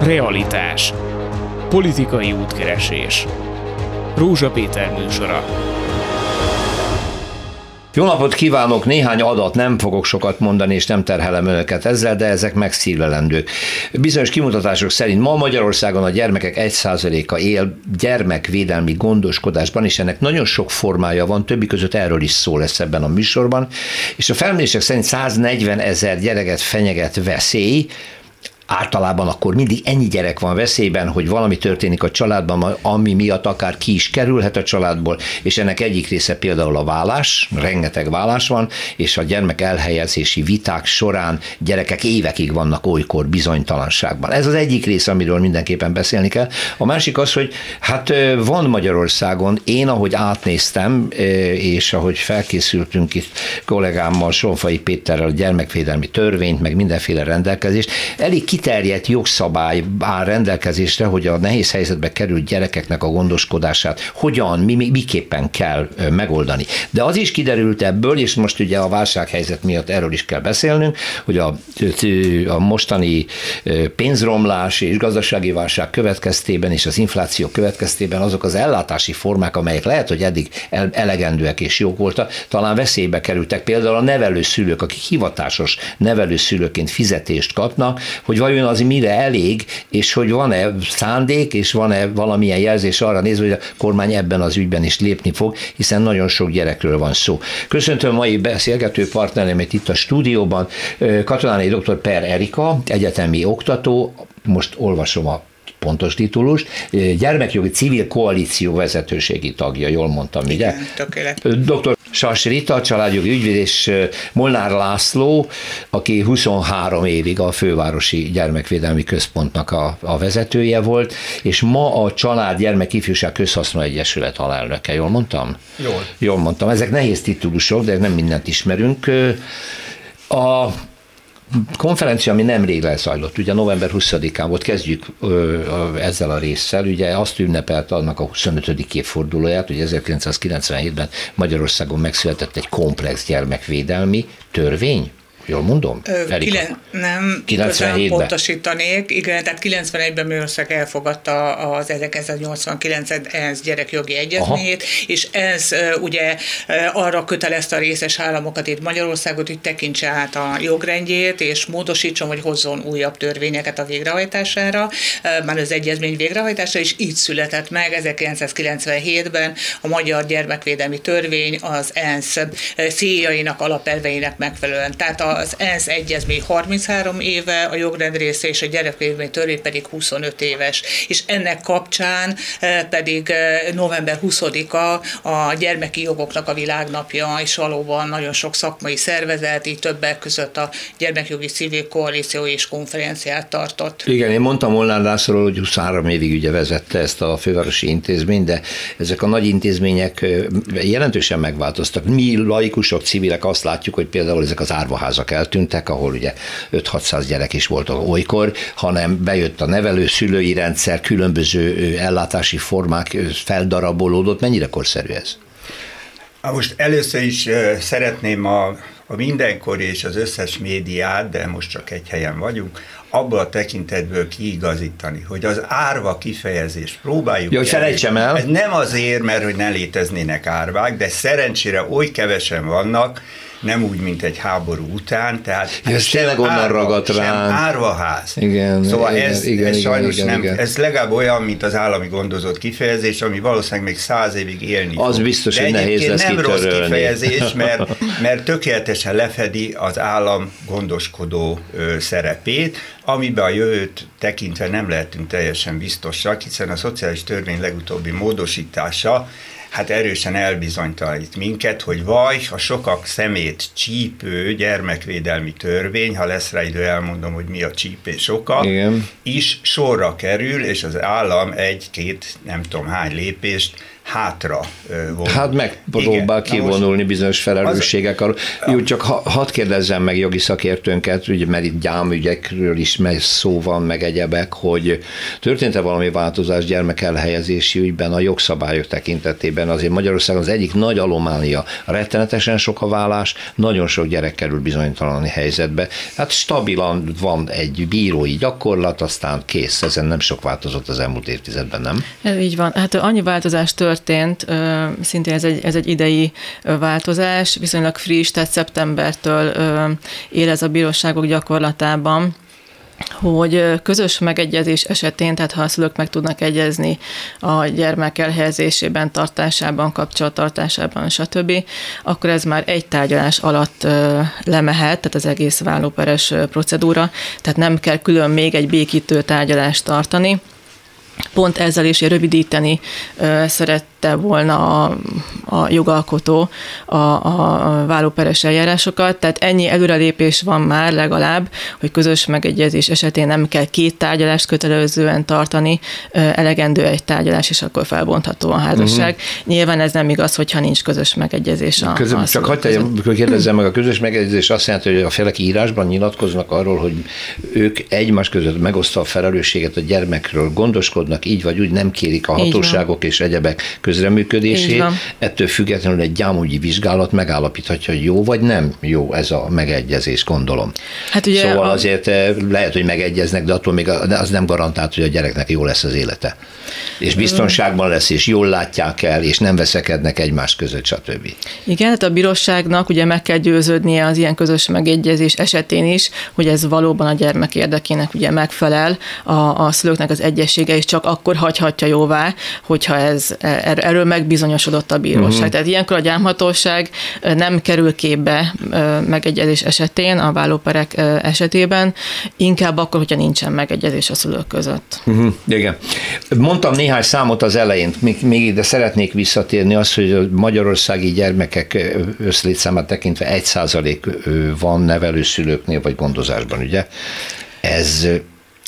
Realitás. Politikai útkeresés. Rózsa Péter műsora. Jó napot kívánok! Néhány adat, nem fogok sokat mondani, és nem terhelem önöket ezzel, de ezek megszívelendők. Bizonyos kimutatások szerint ma Magyarországon a gyermekek 1%-a él gyermekvédelmi gondoskodásban, és ennek nagyon sok formája van, többi között erről is szó lesz ebben a műsorban, és a felmérések szerint 140 ezer gyereket fenyeget veszély, általában akkor mindig ennyi gyerek van veszélyben, hogy valami történik a családban, ami miatt akár ki is kerülhet a családból, és ennek egyik része például a vállás, rengeteg vállás van, és a gyermek elhelyezési viták során gyerekek évekig vannak olykor bizonytalanságban. Ez az egyik része, amiről mindenképpen beszélni kell. A másik az, hogy hát van Magyarországon, én ahogy átnéztem, és ahogy felkészültünk itt kollégámmal, Sonfai Péterrel a gyermekvédelmi törvényt, meg mindenféle rendelkezést, elég kiterjedt jogszabály áll rendelkezésre, hogy a nehéz helyzetbe került gyerekeknek a gondoskodását hogyan, mi, miképpen kell megoldani. De az is kiderült ebből, és most ugye a válsághelyzet miatt erről is kell beszélnünk, hogy a, a mostani pénzromlás és gazdasági válság következtében és az infláció következtében azok az ellátási formák, amelyek lehet, hogy eddig elegendőek és jók voltak, talán veszélybe kerültek. Például a nevelőszülők, akik hivatásos nevelőszülőként fizetést kapnak, hogy vajon az mire elég, és hogy van-e szándék, és van-e valamilyen jelzés arra nézve, hogy a kormány ebben az ügyben is lépni fog, hiszen nagyon sok gyerekről van szó. Köszöntöm mai beszélgető partneremet itt a stúdióban, Katonáni dr. Per Erika, egyetemi oktató, most olvasom a pontos titulus, gyermekjogi civil koalíció vezetőségi tagja, jól mondtam, ugye? Igen, tökéletes. Dr. Sas Rita, családjogi ügyvéd, és Molnár László, aki 23 évig a Fővárosi Gyermekvédelmi Központnak a, a vezetője volt, és ma a Család Gyermek Ifjúság Közhasznú Egyesület alelnöke. Jól mondtam? Jól. Jól mondtam. Ezek nehéz titulusok, de nem mindent ismerünk. A konferencia, ami nemrég lezajlott, ugye november 20-án volt, kezdjük ö, ezzel a résszel, ugye azt ünnepelt annak a 25. évfordulóját, hogy 1997-ben Magyarországon megszületett egy komplex gyermekvédelmi törvény, Jól mondom? Ö, kilen, nem, 97 pontosítanék. Igen, tehát 91-ben Magyarország elfogadta az 1989 ENSZ gyerekjogi egyezményét, Aha. és ez ugye arra kötelezte a részes államokat itt Magyarországot, hogy tekintse át a jogrendjét, és módosítson, vagy hozzon újabb törvényeket a végrehajtására, már az egyezmény végrehajtása, és így született meg 1997-ben a Magyar Gyermekvédelmi Törvény az ENSZ céljainak, alapelveinek megfelelően. Tehát a az ENSZ egyezmény 33 éve, a jogrend része és a gyerekvédelmi törvény pedig 25 éves. És ennek kapcsán eh, pedig eh, november 20-a a gyermeki jogoknak a világnapja, és valóban nagyon sok szakmai szervezet, így többek között a Gyermekjogi Civil Koalíció és konferenciát tartott. Igen, én mondtam Molnár Lászlóról, hogy 23 évig ugye vezette ezt a fővárosi intézményt, de ezek a nagy intézmények eh, jelentősen megváltoztak. Mi laikusok, civilek azt látjuk, hogy például ezek az árvaházak csak eltűntek, ahol ugye 5-600 gyerek is volt olykor, hanem bejött a nevelő szülői rendszer, különböző ellátási formák feldarabolódott. Mennyire korszerű ez? Most először is szeretném a, a mindenkor és az összes médiát, de most csak egy helyen vagyunk, abból a tekintetből kiigazítani, hogy az árva kifejezés próbáljuk. Jó, felejtsem el. Ez nem azért, mert hogy ne léteznének árvák, de szerencsére oly kevesen vannak, nem úgy, mint egy háború után, tehát ja, ez tényleg onnan árva, ragadt rá. árvaház. Igen, szóval igen, ez, igen, ez igen, sajnos igen, nem, igen. ez legalább olyan, mint az állami gondozott kifejezés, ami valószínűleg még száz évig élni Az fog. biztos, De hogy nehéz lesz nem kitörölni. rossz kifejezés, mert, mert tökéletesen lefedi az állam gondoskodó ö, szerepét, amiben a jövőt tekintve nem lehetünk teljesen biztosak, hiszen a szociális törvény legutóbbi módosítása hát erősen elbizonytalanít minket, hogy vaj, a sokak szemét csípő gyermekvédelmi törvény, ha lesz rá idő, elmondom, hogy mi a csípés oka, Igen. is sorra kerül, és az állam egy-két, nem tudom hány lépést hátra vonul. Hát megpróbál kivonulni most, bizonyos felelősségek. Az, Jó, csak ha, hadd kérdezzem meg jogi szakértőnket, ugye, mert itt gyámügyekről is szó van, meg egyebek, hogy történt-e valami változás gyermek elhelyezési ügyben a jogszabályok tekintetében? azért Magyarországon az egyik nagy alomália, rettenetesen sok a vállás, nagyon sok gyerek kerül bizonytalani helyzetbe. Hát stabilan van egy bírói gyakorlat, aztán kész, ezen nem sok változott az elmúlt évtizedben, nem? Ez így van. Hát annyi változás történt, szintén ez egy, ez egy idei változás, viszonylag friss, tehát szeptembertől él ez a bíróságok gyakorlatában hogy közös megegyezés esetén, tehát ha a szülők meg tudnak egyezni a gyermek elhelyezésében, tartásában, kapcsolattartásában, stb., akkor ez már egy tárgyalás alatt lemehet, tehát az egész vállóperes procedúra, tehát nem kell külön még egy békítő tárgyalást tartani, pont ezzel is rövidíteni szerette volna a, a jogalkotó a, a vállóperes eljárásokat, tehát ennyi előrelépés van már legalább, hogy közös megegyezés esetén nem kell két tárgyalást kötelezően tartani, elegendő egy tárgyalás, és akkor felbontható a házasság. Uh-huh. Nyilván ez nem igaz, hogyha nincs közös megegyezés a, Közöm, a Csak hagyd kérdezzem meg, a közös megegyezés azt jelenti, hogy a felek írásban nyilatkoznak arról, hogy ők egymás között megosztva a felelősséget a gyermekről, gondoskodnak így vagy úgy, nem kérik a hatóságok és egyebek közreműködését. Ettől függetlenül egy gyámügyi vizsgálat megállapíthatja, hogy jó vagy nem jó ez a megegyezés, gondolom. Hát ugye szóval a... azért eh, lehet, hogy megegyeznek, de attól még az nem garantált, hogy a gyereknek jó lesz az élete. És biztonságban lesz, és jól látják el, és nem veszekednek egymás között, stb. Igen, hát a bíróságnak ugye meg kell győződnie az ilyen közös megegyezés esetén is, hogy ez valóban a gyermek érdekének ugye megfelel a, a szülőknek az egyessége, és csak akkor hagyhatja jóvá, hogyha ez er, erről megbizonyosodott a bíróság. Uh-huh. Tehát ilyenkor a gyámhatóság nem kerül képbe megegyezés esetén, a vállóperek esetében, inkább akkor, hogyha nincsen megegyezés a szülők között. Uh-huh. Igen. Mondtam néhány számot az elején, még, még ide szeretnék visszatérni az, hogy a magyarországi gyermekek összlétszámát tekintve egy százalék van nevelőszülőknél vagy gondozásban, ugye? Ez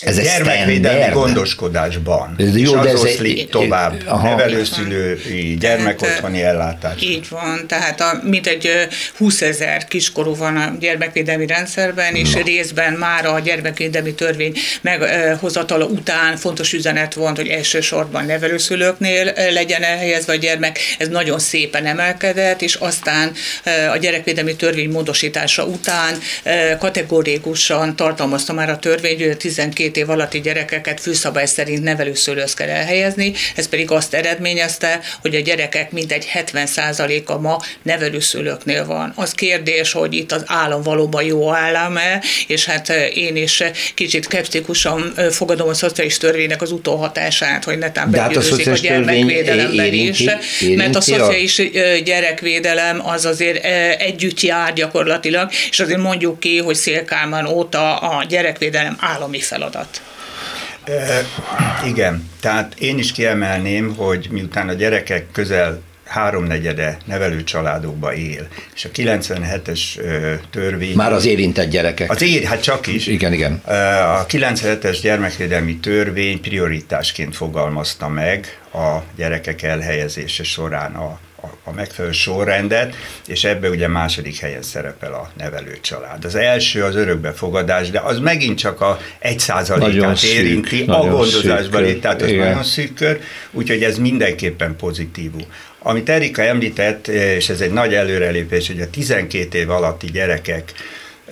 ez gyermekvédelmi standard. gondoskodásban. Ez jó, és az de ez oszlik egy, tovább aha. nevelőszülői, gyermekotthoni ellátás. Így van, tehát a, mint egy 20 ezer kiskorú van a gyermekvédelmi rendszerben, és Na. részben már a gyermekvédelmi törvény meghozatala után fontos üzenet volt, hogy elsősorban nevelőszülőknél legyen elhelyezve a gyermek, ez nagyon szépen emelkedett, és aztán a gyerekvédelmi törvény módosítása után kategórikusan tartalmazta már a törvény, hogy 12 két év alatti gyerekeket főszabály szerint nevelőszülőhöz kell elhelyezni, ez pedig azt eredményezte, hogy a gyerekek mintegy 70%-a ma nevelőszülőknél van. Az kérdés, hogy itt az állam valóban jó állam-e, és hát én is kicsit skeptikusan fogadom a szociális törvénynek az utóhatását, hogy netán hát begyőzik a, a gyermekvédelemben is, érinti mert a szociális gyerekvédelem az azért együtt jár gyakorlatilag, és azért mondjuk ki, hogy Szélkálmán óta a gyerekvédelem állami feladat feladat. E, igen, tehát én is kiemelném, hogy miután a gyerekek közel háromnegyede nevelőcsaládokba él, és a 97-es törvény... Már az érintett gyerekek. Az ér, hát csak is. Igen, igen. A 97-es gyermekvédelmi törvény prioritásként fogalmazta meg a gyerekek elhelyezése során a a megfelelő sorrendet, és ebbe ugye második helyen szerepel a nevelőcsalád. Az első az örökbefogadás, de az megint csak a egy százalékát érinti szűk, a gondozásban, tehát az Igen. nagyon szűk kör, úgyhogy ez mindenképpen pozitívum. Amit Erika említett, és ez egy nagy előrelépés, hogy a 12 év alatti gyerekek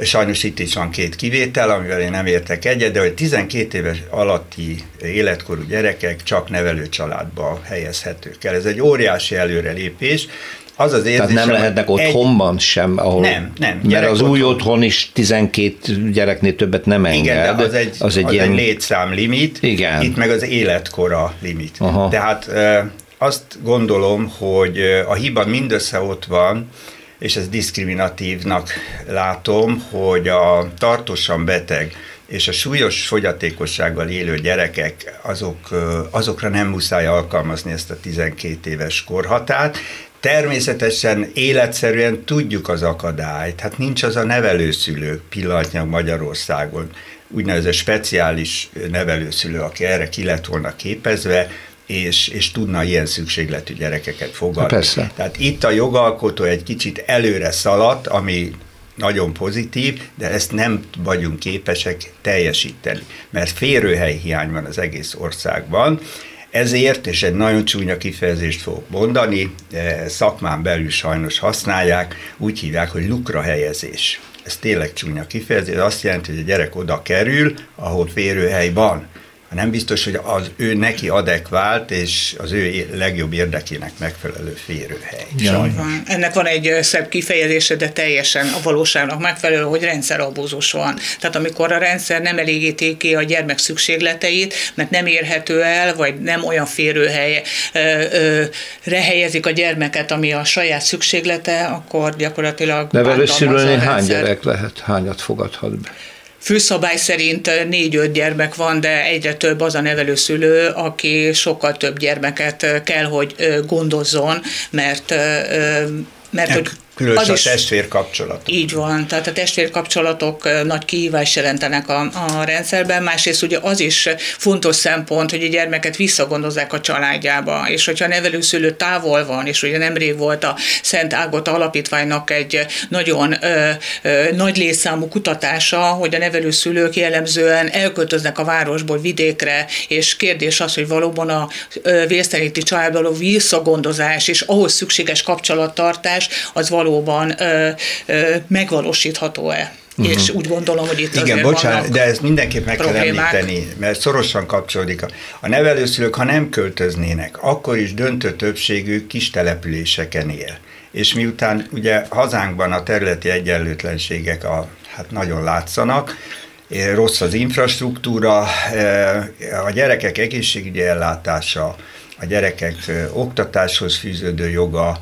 Sajnos itt is van két kivétel, amivel én nem értek egyet, de hogy 12 éves alatti életkorú gyerekek csak nevelő családba helyezhetők el. Ez egy óriási előrelépés. Az az érzés, Tehát nem lehetnek otthonban egy... sem, ahol... Nem, nem. Mert az új otthon is 12 gyereknél többet nem enged. Igen, de az egy, az egy, az ilyen... egy létszám limit, Igen. itt meg az életkora limit. Aha. Tehát azt gondolom, hogy a hiba mindössze ott van, és ez diszkriminatívnak látom, hogy a tartósan beteg és a súlyos fogyatékossággal élő gyerekek, azok, azokra nem muszáj alkalmazni ezt a 12 éves korhatárt, Természetesen életszerűen tudjuk az akadályt, hát nincs az a nevelőszülő pillanatnyilag Magyarországon, úgynevezett speciális nevelőszülő, aki erre ki lett volna képezve, és, és tudna ilyen szükségletű gyerekeket fogadni. Persze. Tehát itt a jogalkotó egy kicsit előre szaladt, ami nagyon pozitív, de ezt nem vagyunk képesek teljesíteni, mert férőhely hiány van az egész országban. Ezért, és egy nagyon csúnya kifejezést fogok mondani, szakmán belül sajnos használják, úgy hívják, hogy lukra helyezés. Ez tényleg csúnya kifejezés, azt jelenti, hogy a gyerek oda kerül, ahol férőhely van nem biztos, hogy az ő neki adekvált és az ő legjobb érdekének megfelelő férőhely. Ja. Ennek van egy szebb kifejezése, de teljesen a valóságnak megfelelő, hogy rendszerabúzus van. Tehát amikor a rendszer nem elégíti ki a gyermek szükségleteit, mert nem érhető el, vagy nem olyan férőhelyre helyezik a gyermeket, ami a saját szükséglete, akkor gyakorlatilag... Nevelőszülőnél hány gyerek lehet, hányat fogadhat be? Főszabály szerint négy-öt gyermek van, de egyre több az a nevelőszülő, aki sokkal több gyermeket kell, hogy gondozzon, mert mert hogy Különösen az a testvérkapcsolat. Így van, tehát a testvérkapcsolatok nagy kihívás jelentenek a, a rendszerben, másrészt ugye az is fontos szempont, hogy a gyermeket visszagondozzák a családjába, és hogyha a nevelőszülő távol van, és ugye nemrég volt a Szent Ágota Alapítványnak egy nagyon ö, ö, nagy létszámú kutatása, hogy a nevelőszülők jellemzően elköltöznek a városból vidékre, és kérdés az, hogy valóban a vészteléti családból visszagondozás és ahhoz szükséges kapcsolattartás az való valóban ö, ö, megvalósítható-e. Uh-huh. És úgy gondolom, hogy itt Igen, bocsánat, de ezt mindenképp meg problémák. kell említeni, mert szorosan kapcsolódik. A, a nevelőszülők, ha nem költöznének, akkor is döntő többségük kis településeken él. És miután ugye hazánkban a területi egyenlőtlenségek a, hát nagyon látszanak, eh, rossz az infrastruktúra, eh, a gyerekek egészségügyi ellátása, a gyerekek eh, oktatáshoz fűződő joga,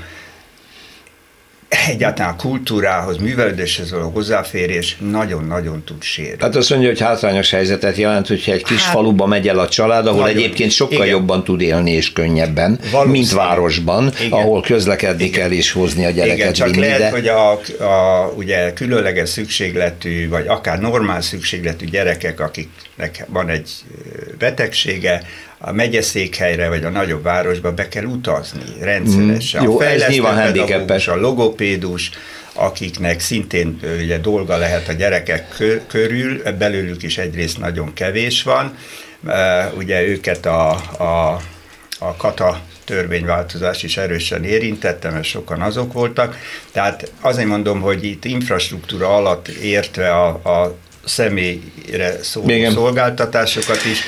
egyáltalán a kultúrához, művelődéshez való hozzáférés nagyon-nagyon tud sérülni. Hát azt mondja, hogy hátrányos helyzetet jelent, hogyha egy kis hát, faluba megy el a család, ahol nagyon, egyébként sokkal igen. jobban tud élni és könnyebben, mint városban, igen. ahol közlekedni igen. kell és hozni a gyereket. Igen, csak vinni, lehet, de... hogy a, a ugye különleges szükségletű, vagy akár normál szükségletű gyerekek, akiknek van egy betegsége, a megyeszékhelyre vagy a nagyobb városba be kell utazni rendszeresen. Mm, jó, a ez nyilván handicapes. A logopédus, akiknek szintén ugye, dolga lehet a gyerekek körül, belőlük is egyrészt nagyon kevés van. Ugye őket a, a, a kata törvényváltozás is erősen érintette, mert sokan azok voltak. Tehát azért mondom, hogy itt infrastruktúra alatt értve a, a személyre szóló szolgáltatásokat is,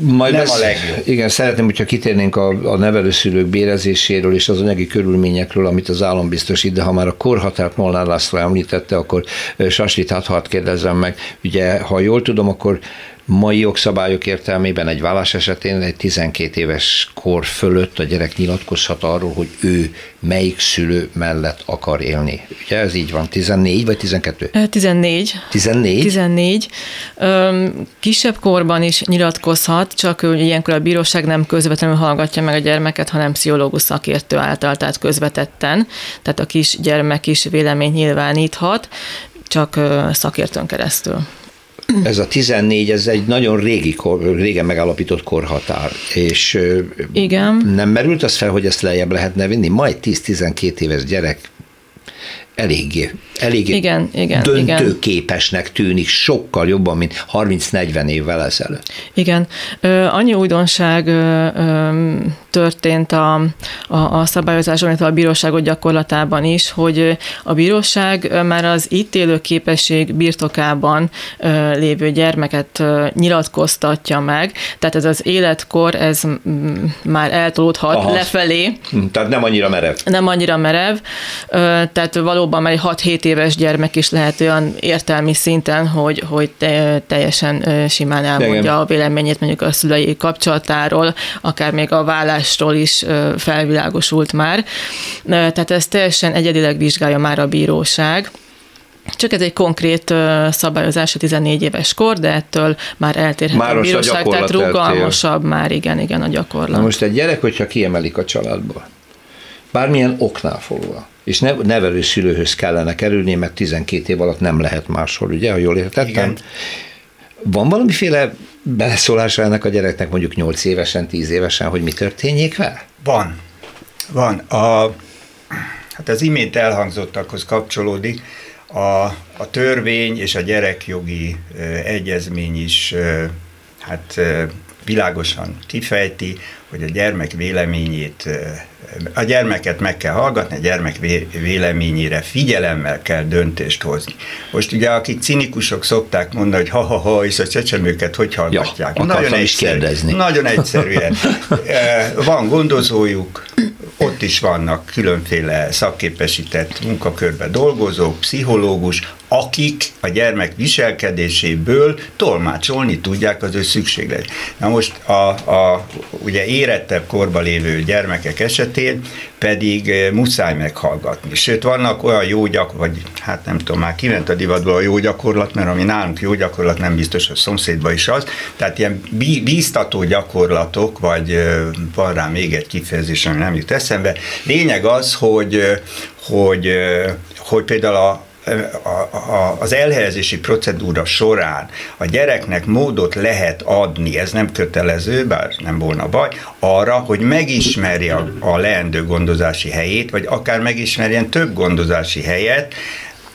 majd nem lesz, a legjobb. Igen, szeretném, hogyha kitérnénk a, a nevelőszülők bérezéséről és az anyagi körülményekről, amit az állam biztosít, de ha már a korhatárt Molnár László említette, akkor Saslit hadd kérdezzem meg. Ugye, ha jól tudom, akkor mai jogszabályok értelmében egy vállás esetén egy 12 éves kor fölött a gyerek nyilatkozhat arról, hogy ő melyik szülő mellett akar élni. Ugye ez így van, 14 vagy 12? 14. 14? 14. Kisebb korban is nyilatkozhat, csak hogy ilyenkor a bíróság nem közvetlenül hallgatja meg a gyermeket, hanem pszichológus szakértő által, tehát közvetetten. Tehát a kis gyermek is véleményt nyilváníthat, csak szakértőn keresztül ez a 14, ez egy nagyon régi, kor, régen megállapított korhatár, és Igen. nem merült az fel, hogy ezt lejjebb lehetne vinni? Majd 10-12 éves gyerek eléggé, eléggé igen, igen, döntőképesnek tűnik, sokkal jobban, mint 30-40 évvel ezelőtt. Igen. Annyi újdonság történt a, a, a szabályozáson, illetve a bíróságot gyakorlatában is, hogy a bíróság már az itt élő képesség birtokában lévő gyermeket nyilatkoztatja meg, tehát ez az életkor, ez már eltolódhat Aha. lefelé. Hm, tehát nem annyira merev. Nem annyira merev, tehát valóban már egy 6-7 éves gyermek is lehet olyan értelmi szinten, hogy, hogy teljesen simán elmondja Igen. a véleményét mondjuk a szülei kapcsolatáról, akár még a vállás változásról is felvilágosult már. Tehát ezt teljesen egyedileg vizsgálja már a bíróság. Csak ez egy konkrét szabályozás a 14 éves kor, de ettől már eltérhet már a bíróság, a tehát rugalmasabb eltér. már, igen, igen, a gyakorlat. Na most egy gyerek, hogyha kiemelik a családból, bármilyen oknál fogva, és nevelőszülőhöz kellene kerülni, mert 12 év alatt nem lehet máshol, ugye, ha jól értettem? Igen. Van valamiféle beleszólása ennek a gyereknek mondjuk 8 évesen, 10 évesen, hogy mi történjék vele? Van. Van. A, hát az imént elhangzottakhoz kapcsolódik, a, a törvény és a gyerekjogi ö, egyezmény is ö, hát világosan kifejti, hogy a gyermek véleményét a gyermeket meg kell hallgatni, a gyermek véleményére figyelemmel kell döntést hozni. Most ugye akik cinikusok szokták mondani, hogy ha-ha-ha, és a csecsemőket hogy hallgatják. Ja, nagyon egyszerű, kérdezni. Nagyon egyszerűen. Van gondozójuk, ott is vannak különféle szakképesített munkakörbe dolgozók, pszichológus, akik a gyermek viselkedéséből tolmácsolni tudják az ő szükséglet. Na most a, a ugye érettebb korba lévő gyermekek esetén pedig eh, muszáj meghallgatni. Sőt, vannak olyan jó gyak, vagy hát nem tudom, már kiment a divatból a jó gyakorlat, mert ami nálunk jó gyakorlat, nem biztos, hogy szomszédban is az. Tehát ilyen bíztató gyakorlatok, vagy eh, van rá még egy kifejezés, ami nem jut eszembe. Lényeg az, hogy, eh, hogy, hogy például a, az elhelyezési procedúra során a gyereknek módot lehet adni, ez nem kötelező, bár nem volna baj, arra, hogy megismerje a, a leendő gondozási helyét, vagy akár megismerjen több gondozási helyet,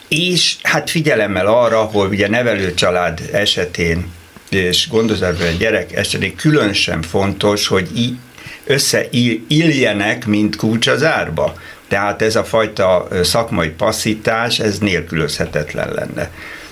és hát figyelemmel arra, hogy ugye nevelőcsalád esetén és gondozásban egy gyerek esetén különösen fontos, hogy összeilljenek, mint kulcs az árba. Tehát ez a fajta szakmai passzítás, ez nélkülözhetetlen lenne.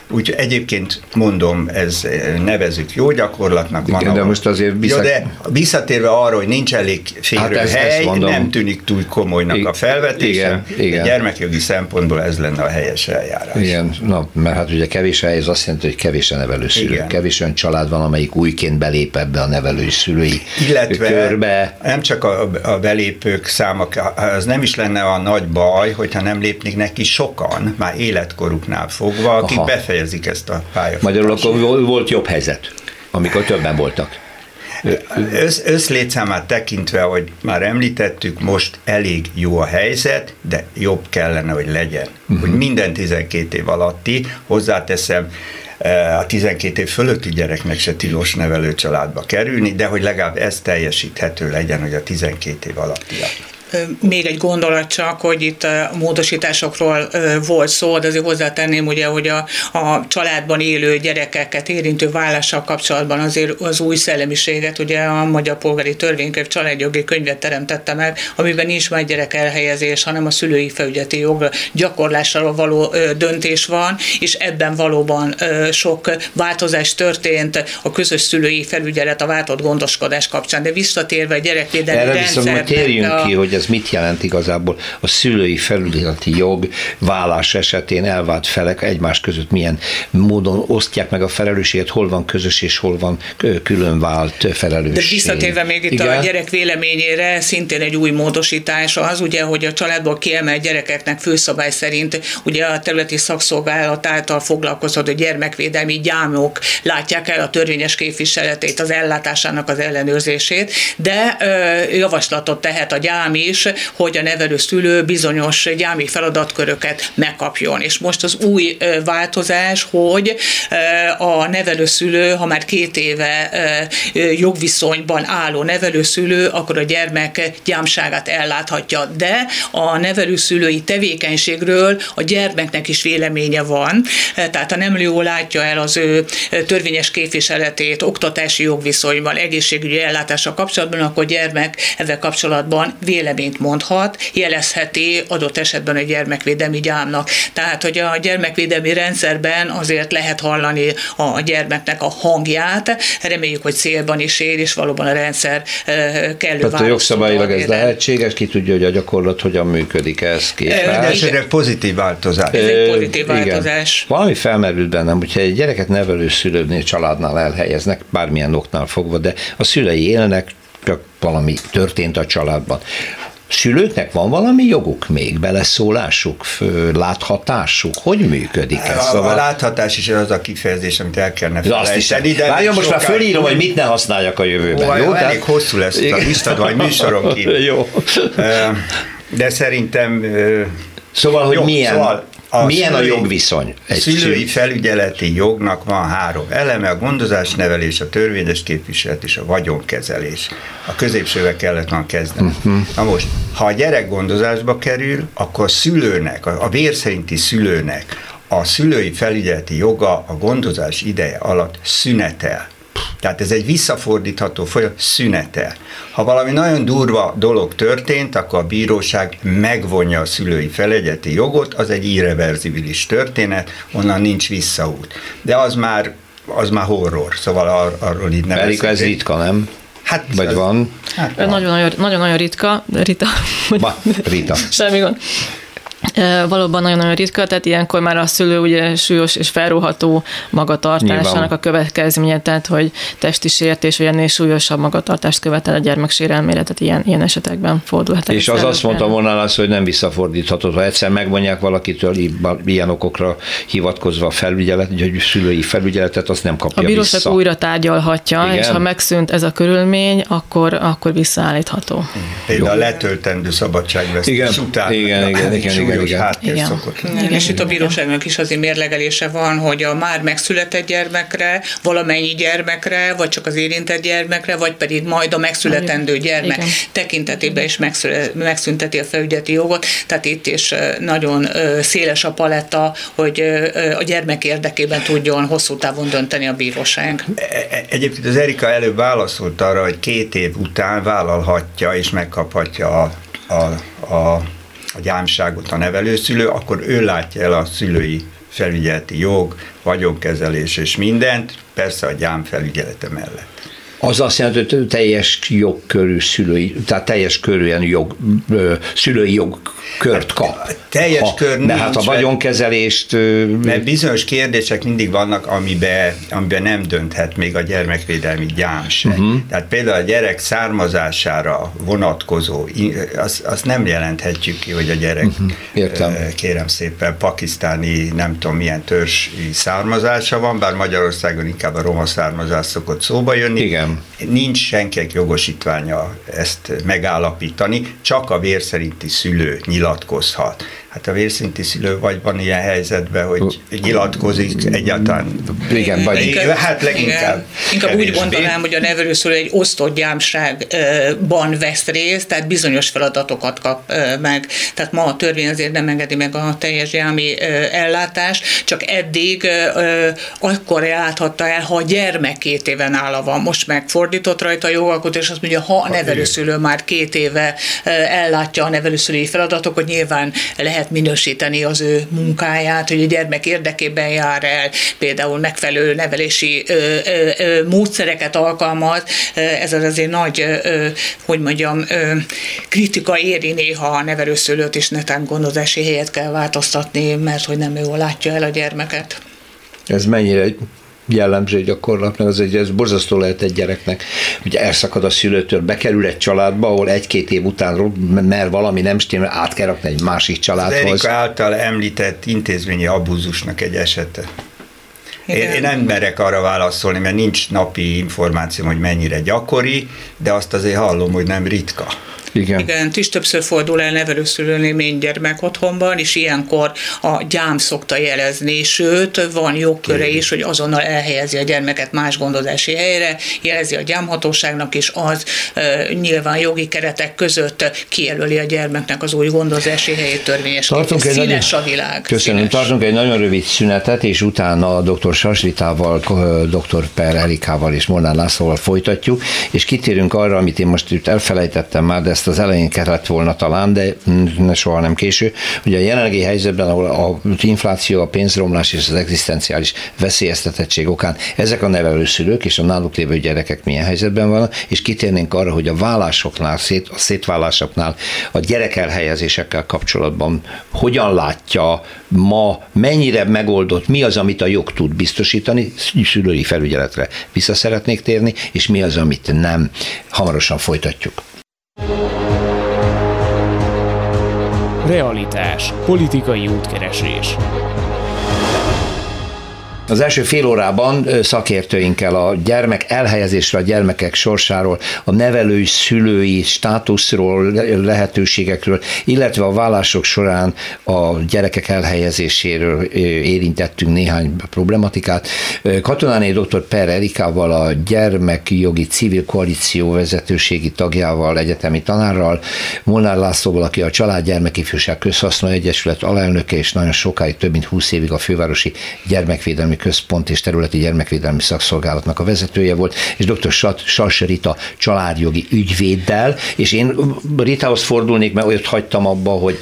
Úgy egyébként mondom, ez nevezük jó gyakorlatnak. Van de most azért vissza... Jó, de visszatérve arra, hogy nincs elég férő hát hely, nem tűnik túl komolynak I- a felvetése. Igen, igen. gyermekjogi szempontból ez lenne a helyes eljárás. Igen, na, mert hát ugye kevés hely, az azt jelenti, hogy kevés a nevelőszülő. Igen. Kevés olyan család van, amelyik újként belép ebbe a nevelőszülői Illetve körbe. nem csak a, a belépők száma, az nem is lenne a nagy baj, hogyha nem lépnék neki sokan, már életkoruknál fogva, akik befejezik befejezik ezt a pályafutást. Magyarul akkor volt jobb helyzet, amikor többen voltak. Össz, összlétszámát tekintve, hogy már említettük, most elég jó a helyzet, de jobb kellene, hogy legyen. Uh-huh. Hogy minden 12 év alatti, hozzáteszem, eh, a 12 év fölötti gyereknek se tilos nevelőcsaládba kerülni, de hogy legalább ez teljesíthető legyen, hogy a 12 év alattiak. Még egy gondolat csak, hogy itt a módosításokról volt szó, de azért hozzátenném ugye, hogy a, a családban élő gyerekeket érintő vállással kapcsolatban azért az új szellemiséget ugye a Magyar Polgári Törvénykönyv családjogi könyvet teremtette meg, amiben nincs már gyerek elhelyezés, hanem a szülői felügyeti jog gyakorlásról való döntés van, és ebben valóban sok változás történt a közös szülői felügyelet, a váltott gondoskodás kapcsán. De visszatérve a gyerekvédelmi Erre viszont térjünk a... ki, hogy ez mit jelent igazából a szülői felületi jog vállás esetén elvált felek egymás között milyen módon osztják meg a felelősséget, hol van közös és hol van külön vált felelősség. De visszatérve még itt Igen? a gyerek véleményére, szintén egy új módosítás az, ugye, hogy a családból kiemelt gyerekeknek főszabály szerint ugye a területi szakszolgálat által foglalkozható gyermekvédelmi gyámok látják el a törvényes képviseletét, az ellátásának az ellenőrzését, de ö, javaslatot tehet a gyám is, hogy a nevelő szülő bizonyos gyámi feladatköröket megkapjon. És most az új változás, hogy a nevelőszülő, ha már két éve jogviszonyban álló nevelőszülő, akkor a gyermek gyámságát elláthatja. De a nevelőszülői tevékenységről a gyermeknek is véleménye van, tehát ha nem jól látja el az ő törvényes képviseletét oktatási jogviszonyban, egészségügyi ellátása kapcsolatban, akkor gyermek ezzel kapcsolatban vélemény véleményt mondhat, jelezheti adott esetben a gyermekvédelmi gyámnak. Tehát, hogy a gyermekvédelmi rendszerben azért lehet hallani a gyermeknek a hangját, reméljük, hogy célban is ér, és valóban a rendszer kellő Tehát a jogszabályilag ez lehetséges, ki tudja, hogy a gyakorlat hogyan működik ez képes. Ez pozitív változás. Ez egy pozitív változás. Valami felmerült bennem, hogyha egy gyereket nevelő szülőnél, családnál elhelyeznek, bármilyen oknál fogva, de a szülei élnek, csak valami történt a családban szülőknek van valami joguk még, beleszólásuk, láthatásuk? Hogy működik ez? A, szóval... a láthatás is az a kifejezés, amit el kellene felejteni. De Várjon, most már fölírom, hogy mit ne használjak a jövőben. Ó, jó, elég tehát... hosszú lesz a listad, vagy műsoron Jó. De szerintem Szóval, hogy Jó, milyen, szóval a Milyen a jogviszony? Egy szülői felügyeleti jognak van három eleme, a gondozás, nevelés, a törvényes képviselet és a vagyonkezelés. A középsővel kellett van kezdeni. Uh-huh. Na most, ha a gyerek gondozásba kerül, akkor a szülőnek, a vérszerinti szülőnek a szülői felügyeleti joga a gondozás ideje alatt szünetel. Tehát ez egy visszafordítható folyamat, szünetel. Ha valami nagyon durva dolog történt, akkor a bíróság megvonja a szülői felegyeti jogot, az egy irreverzibilis történet, onnan nincs visszaút. De az már az már horror, szóval ar- arról így nem Amerika ez ritka, nem? Hát, Vagy ez, van? Hát Nagyon-nagyon nagyon ritka. Rita. Ma, Rita. Semmi gond. Valóban nagyon-nagyon ritka, tehát ilyenkor már a szülő ugye súlyos és felróható magatartásának Nyilván. a következménye, tehát hogy testi sértés vagy ennél súlyosabb magatartást követel a gyermek sérelmére, tehát ilyen, ilyen esetekben fordulhat. És az azt mondta volna az, hogy nem visszafordítható, ha egyszer megvonják valakitől ilyen okokra hivatkozva a felügyelet, hogy szülői felügyeletet, azt nem kapja A bíróság vissza. újra tárgyalhatja, igen? és ha megszűnt ez a körülmény, akkor, akkor visszaállítható. Például a letöltendő szabadságvesztés igen. után. Igen, igen, igen, igen, igen. Háttér igen. szokott. Igen, és itt a bíróságnak is azért mérlegelése van, hogy a már megszületett gyermekre, valamennyi gyermekre, vagy csak az érintett gyermekre, vagy pedig majd a megszületendő gyermek igen. tekintetében is megszünteti a felügyeti jogot. Tehát itt is nagyon széles a paletta, hogy a gyermek érdekében tudjon hosszú távon dönteni a bíróság. E, e, egyébként az Erika előbb válaszolt arra, hogy két év után vállalhatja és megkaphatja a, a, a a gyámságot a nevelőszülő, akkor ő látja el a szülői felügyeleti jog, vagyonkezelés és mindent, persze a gyám felügyelete mellett. Az azt jelenti, hogy teljes jogkörű szülői, tehát teljes körűen jog, szülői jogkört kap. Teljes ha, kör. De hát a vagyonkezelést... Mert bizonyos kérdések mindig vannak, amiben, amiben nem dönthet még a gyermekvédelmi gyám se. Uh-huh. Tehát például a gyerek származására vonatkozó, azt, azt nem jelenthetjük ki, hogy a gyerek, uh-huh. Értem. kérem szépen, pakisztáni, nem tudom milyen törzsi származása van, bár Magyarországon inkább a roma származás szokott szóba jönni. Igen Nincs senkinek jogosítványa ezt megállapítani, csak a vérszerinti szülő nyilatkozhat. Hát a vérszinti szülő vagy van ilyen helyzetben, hogy nyilatkozik egyáltalán. Igen, vagy inkább, hát leginkább. Igen. Inkább úgy gondolnám, hogy a nevelőszülő egy osztott gyámságban vesz részt, tehát bizonyos feladatokat kap meg. Tehát ma a törvény azért nem engedi meg a teljes gyámi ellátást, csak eddig akkor láthatta el, ha a gyermek két éven áll van. Most megfordított rajta a jogalkotás, és azt mondja, ha a nevelőszülő már két éve ellátja a nevelőszülői feladatokat, nyilván lehet lehet minősíteni az ő munkáját, hogy a gyermek érdekében jár el, például megfelelő nevelési ö, ö, ö, módszereket alkalmaz. Ez az azért nagy, ö, hogy mondjam, ö, kritika éri néha a nevelőszülőt, és netán gondozási helyet kell változtatni, mert hogy nem ő látja el a gyermeket. Ez mennyire jellemző gyakorlatnak, az egy, ez borzasztó lehet egy gyereknek, hogy elszakad a szülőtől, bekerül egy családba, ahol egy-két év után, mert valami nem stimmel, át kell rakni egy másik családhoz. Az Erika által említett intézményi abúzusnak egy esete. Én, én nem merek arra válaszolni, mert nincs napi információm, hogy mennyire gyakori, de azt azért hallom, hogy nem ritka. Igen. Igen, is többször fordul el nevelőszülőnél még gyermek otthonban, és ilyenkor a gyám szokta jelezni, sőt, van jogköre is, hogy azonnal elhelyezi a gyermeket más gondozási helyre, jelezi a gyámhatóságnak, és az e, nyilván jogi keretek között kijelöli a gyermeknek az új gondozási helyét törvényes. Tartunk egy színes nagyon, a világ. Köszönöm. Színes. Tartunk egy nagyon rövid szünetet, és utána a dr. Sasvitával, dr. Per Erikával és Molnár Lászlóval folytatjuk, és kitérünk arra, amit én most itt elfelejtettem már, de ezt az elején kellett volna talán, de soha nem késő. Ugye a jelenlegi helyzetben, ahol az infláció, a pénzromlás és az egzisztenciális veszélyeztetettség okán ezek a nevelőszülők és a náluk lévő gyerekek milyen helyzetben vannak, és kitérnénk arra, hogy a vállásoknál, szét, a szétválásoknál, a gyerek elhelyezésekkel kapcsolatban hogyan látja ma, mennyire megoldott, mi az, amit a jog tud biztosítani, szülői felügyeletre vissza szeretnék térni, és mi az, amit nem. Hamarosan folytatjuk. Realitás. Politikai útkeresés. Az első fél órában szakértőinkkel a gyermek elhelyezésre, a gyermekek sorsáról, a nevelői, szülői státuszról, lehetőségekről, illetve a vállások során a gyerekek elhelyezéséről érintettünk néhány problematikát. Katonáné dr. Per Erikával, a Gyermekjogi Civil Koalíció vezetőségi tagjával, egyetemi tanárral, Molnár Lászlóval, aki a Családgyermekifjúság Közhasznú Egyesület alelnöke, és nagyon sokáig, több mint 20 évig a fővárosi gyermekvédelmi Központ és Területi Gyermekvédelmi Szakszolgálatnak a vezetője volt, és dr. Sas Rita családjogi ügyvéddel, és én Ritához fordulnék, mert olyat hagytam abba, hogy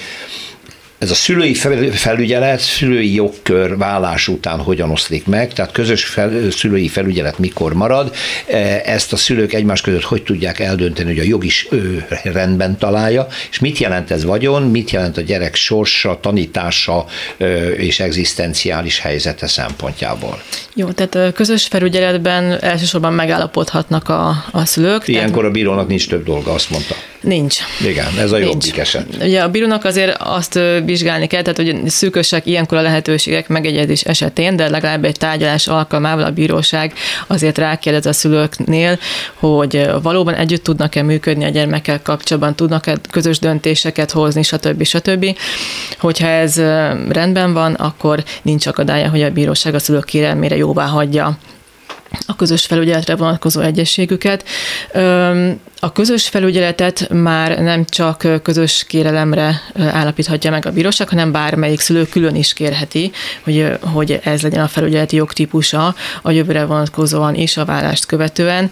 ez a szülői felügyelet, szülői jogkör vállás után hogyan oszlik meg, tehát közös fel, szülői felügyelet mikor marad, e, ezt a szülők egymás között hogy tudják eldönteni, hogy a jog is ő rendben találja, és mit jelent ez vagyon, mit jelent a gyerek sorsa, tanítása és egzisztenciális helyzete szempontjából. Jó, tehát közös felügyeletben elsősorban megállapodhatnak a, a szülők. Ilyenkor tehát... a bírónak nincs több dolga, azt mondta. Nincs. Igen, ez a jobbik eset. Ugye a bírónak azért azt vizsgálni kell, tehát hogy szűkösek ilyenkor a lehetőségek megegyezés esetén, de legalább egy tárgyalás alkalmával a bíróság azért rákérdez a szülőknél, hogy valóban együtt tudnak-e működni a gyermekkel kapcsolatban, tudnak-e közös döntéseket hozni, stb. stb. Hogyha ez rendben van, akkor nincs akadálya, hogy a bíróság a szülők kérelmére jóvá hagyja a közös felügyeletre vonatkozó egyességüket. A közös felügyeletet már nem csak közös kérelemre állapíthatja meg a bíróság, hanem bármelyik szülő külön is kérheti, hogy, hogy ez legyen a felügyeleti jogtípusa a jövőre vonatkozóan is a vállást követően.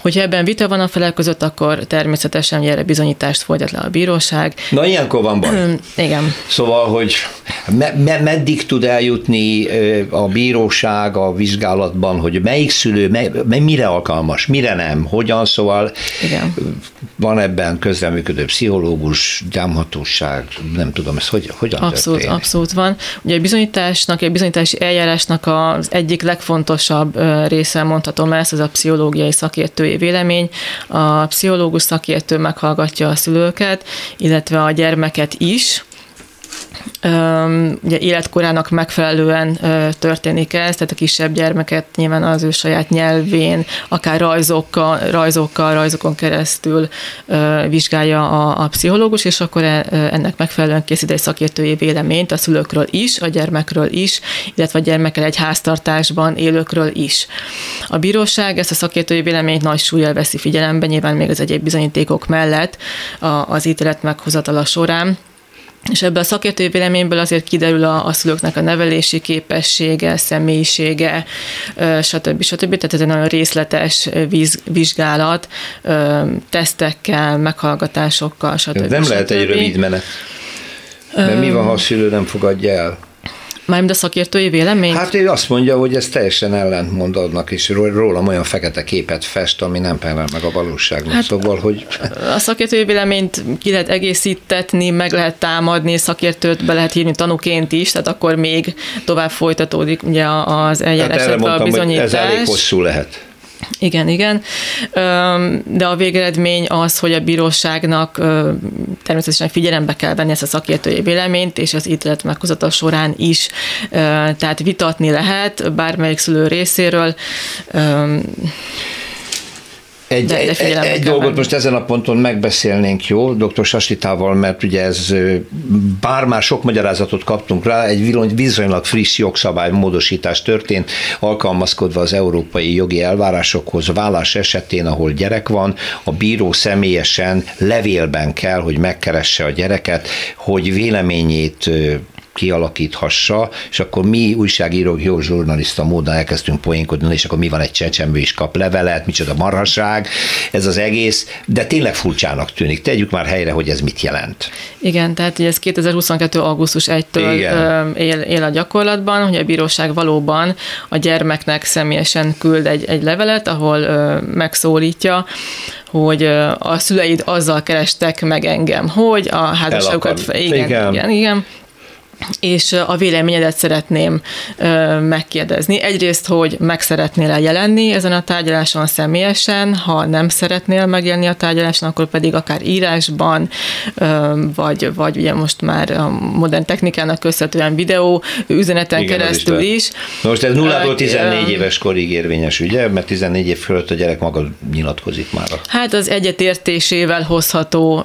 Hogyha ebben vita van a felek között, akkor természetesen erre bizonyítást folytat le a bíróság. Na ilyenkor van baj. Igen. Szóval, hogy me- me- meddig tud eljutni a bíróság a vizsgálatban, hogy melyik szülő me- mire alkalmas, mire nem, hogyan, szóval Igen igen. Van ebben közreműködő pszichológus, gyámhatóság, nem tudom, ez hogy, hogyan Abszolút, történik? abszolút van. Ugye a bizonyításnak, a bizonyítási eljárásnak az egyik legfontosabb része mondhatom ezt, az a pszichológiai szakértői vélemény. A pszichológus szakértő meghallgatja a szülőket, illetve a gyermeket is, ugye életkorának megfelelően történik ez, tehát a kisebb gyermeket nyilván az ő saját nyelvén, akár rajzokkal, rajzokkal rajzokon keresztül vizsgálja a, a pszichológus, és akkor e, ennek megfelelően készít egy szakértői véleményt a szülőkről is, a gyermekről is, illetve a gyermekkel egy háztartásban élőkről is. A bíróság ezt a szakértői véleményt nagy súlyjal veszi figyelembe, nyilván még az egyéb bizonyítékok mellett az ítélet meghozatala során, és ebből a szakértői véleményből azért kiderül a, a szülőknek a nevelési képessége, személyisége, stb. stb. Tehát ez egy nagyon részletes víz, vizsgálat, tesztekkel, meghallgatásokkal, stb. Ez nem stb. lehet egy rövid menet. Mert mi van, ha a szülő nem fogadja el? Mármint a szakértői vélemény? Hát ő azt mondja, hogy ez teljesen ellentmond adnak, és rólam olyan fekete képet fest, ami nem felel meg a valóságnak. Hát szóval, hogy... A szakértői véleményt ki lehet egészítetni, meg lehet támadni, szakértőt be lehet hívni tanúként is, tehát akkor még tovább folytatódik ugye az eljárás, hát a bizonyítás. ez elég hosszú lehet. Igen, igen. De a végeredmény az, hogy a bíróságnak természetesen figyelembe kell venni ezt a szakértői véleményt, és az ítélet meghozata során is, tehát vitatni lehet bármelyik szülő részéről egy, de, de egy, egy dolgot most ezen a ponton megbeszélnénk, jó, dr. Sasitával, mert ugye ez, bár már sok magyarázatot kaptunk rá, egy viszonylag friss jogszabály módosítás történt, alkalmazkodva az európai jogi elvárásokhoz, vállás esetén, ahol gyerek van, a bíró személyesen levélben kell, hogy megkeresse a gyereket, hogy véleményét kialakíthassa, és akkor mi újságírók, jó zsurnalista módon elkezdtünk poénkodni, és akkor mi van egy csecsemő is kap levelet, micsoda marhaság, ez az egész, de tényleg furcsának tűnik. Tegyük már helyre, hogy ez mit jelent. Igen, tehát ez 2022. augusztus 1-től él, él a gyakorlatban, hogy a bíróság valóban a gyermeknek személyesen küld egy, egy levelet, ahol ö, megszólítja, hogy a szüleid azzal kerestek meg engem, hogy a házasságokat... Igen, igen, igen, igen és a véleményedet szeretném megkérdezni. Egyrészt, hogy meg szeretnél-e jelenni ezen a tárgyaláson személyesen, ha nem szeretnél megjelenni a tárgyaláson, akkor pedig akár írásban, vagy, vagy ugye most már a modern technikának köszönhetően videó üzeneten Igen, keresztül is. is. Na most ez 0 14 éves korig érvényes, ugye? Mert 14 év fölött a gyerek maga nyilatkozik már. Hát az egyetértésével hozható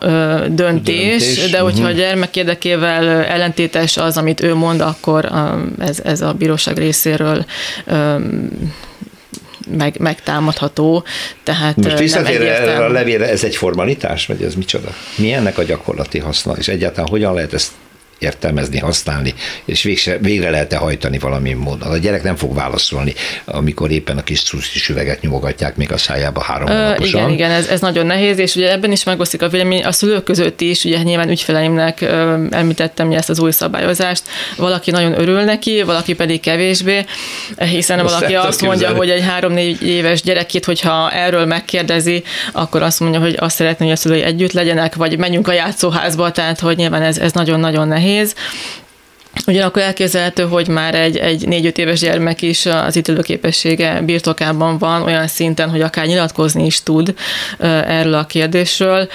döntés, döntés. de hogyha uh-huh. a gyermek érdekével ellentétes az, amit ő mond, akkor ez, ez a bíróság részéről meg, megtámadható. Tehát Most visszatér erre a levélre, ez egy formalitás, vagy ez micsoda? Mi ennek a gyakorlati haszna, és egyáltalán hogyan lehet ezt értelmezni, használni, és végre, végre lehet-e hajtani valami módon. A gyerek nem fog válaszolni, amikor éppen a kis cusztis üveget nyomogatják még a szájába három Ö, Igen, igen, ez, ez nagyon nehéz, és ugye ebben is megosztik a vélemény a szülők között is, ugye nyilván ügyfeleimnek említettem ezt az új szabályozást, valaki nagyon örül neki, valaki pedig kevésbé, hiszen Most valaki azt mondja, hogy egy három-négy éves gyerekét, hogyha erről megkérdezi, akkor azt mondja, hogy azt szeretné, hogy a szülői együtt legyenek, vagy menjünk a játszóházba, tehát hogy nyilván ez, ez nagyon-nagyon nehéz. his. Ugyanakkor elképzelhető, hogy már egy, egy négy-öt éves gyermek is az ítélőképessége birtokában van olyan szinten, hogy akár nyilatkozni is tud erről a kérdésről.